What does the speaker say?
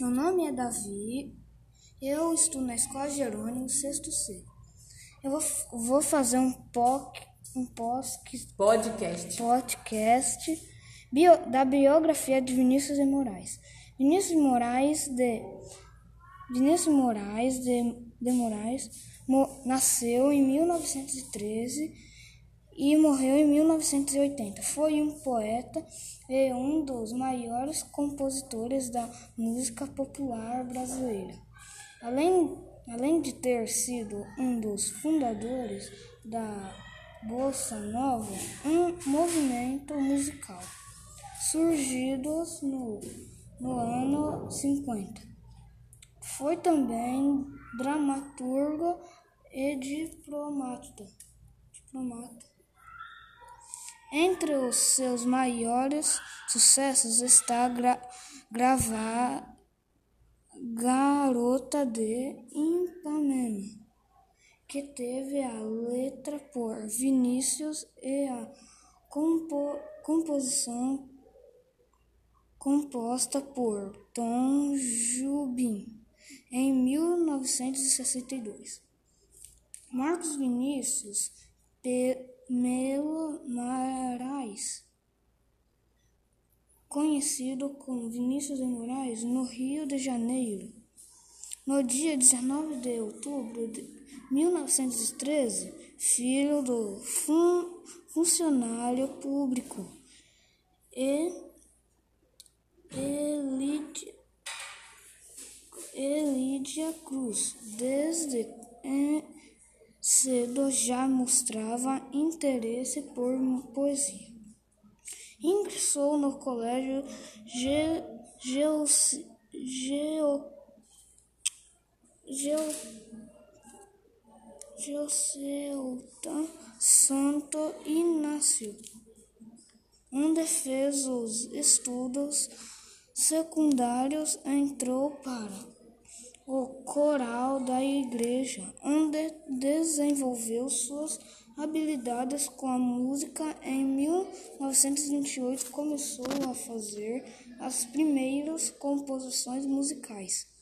Meu nome é Davi, eu estudo na Escola Jerônimo, sexto C. Eu vou, vou fazer um, poc, um Podcast. podcast bio, da biografia de Vinícius de Moraes. Vinícius de Moraes de Vinícius Moraes de, de Moraes mo, nasceu em 1913 e morreu em 1980. Foi um poeta e um dos maiores compositores da música popular brasileira. Além, além de ter sido um dos fundadores da Bossa Nova, um movimento musical surgido no, no ano 50. Foi também dramaturgo e diplomata. diplomata. Entre os seus maiores sucessos está gra gravar Garota de Ipanema, que teve a letra por Vinícius e a compo composição composta por Tom Jubim em 1962. Marcos Vinícius Melo Moraes, conhecido como Vinícius de Moraes, no Rio de Janeiro. No dia 19 de outubro de 1913, filho do fun funcionário público e Elidia Cruz, desde cedo já mostrava interesse por poesia. Ingressou no colégio Ge, Geo, Geo, Geo, Santo Inácio, onde fez os estudos secundários, entrou para o coral da igreja, onde desenvolveu suas habilidades com a música. Em 1928 começou a fazer as primeiras composições musicais.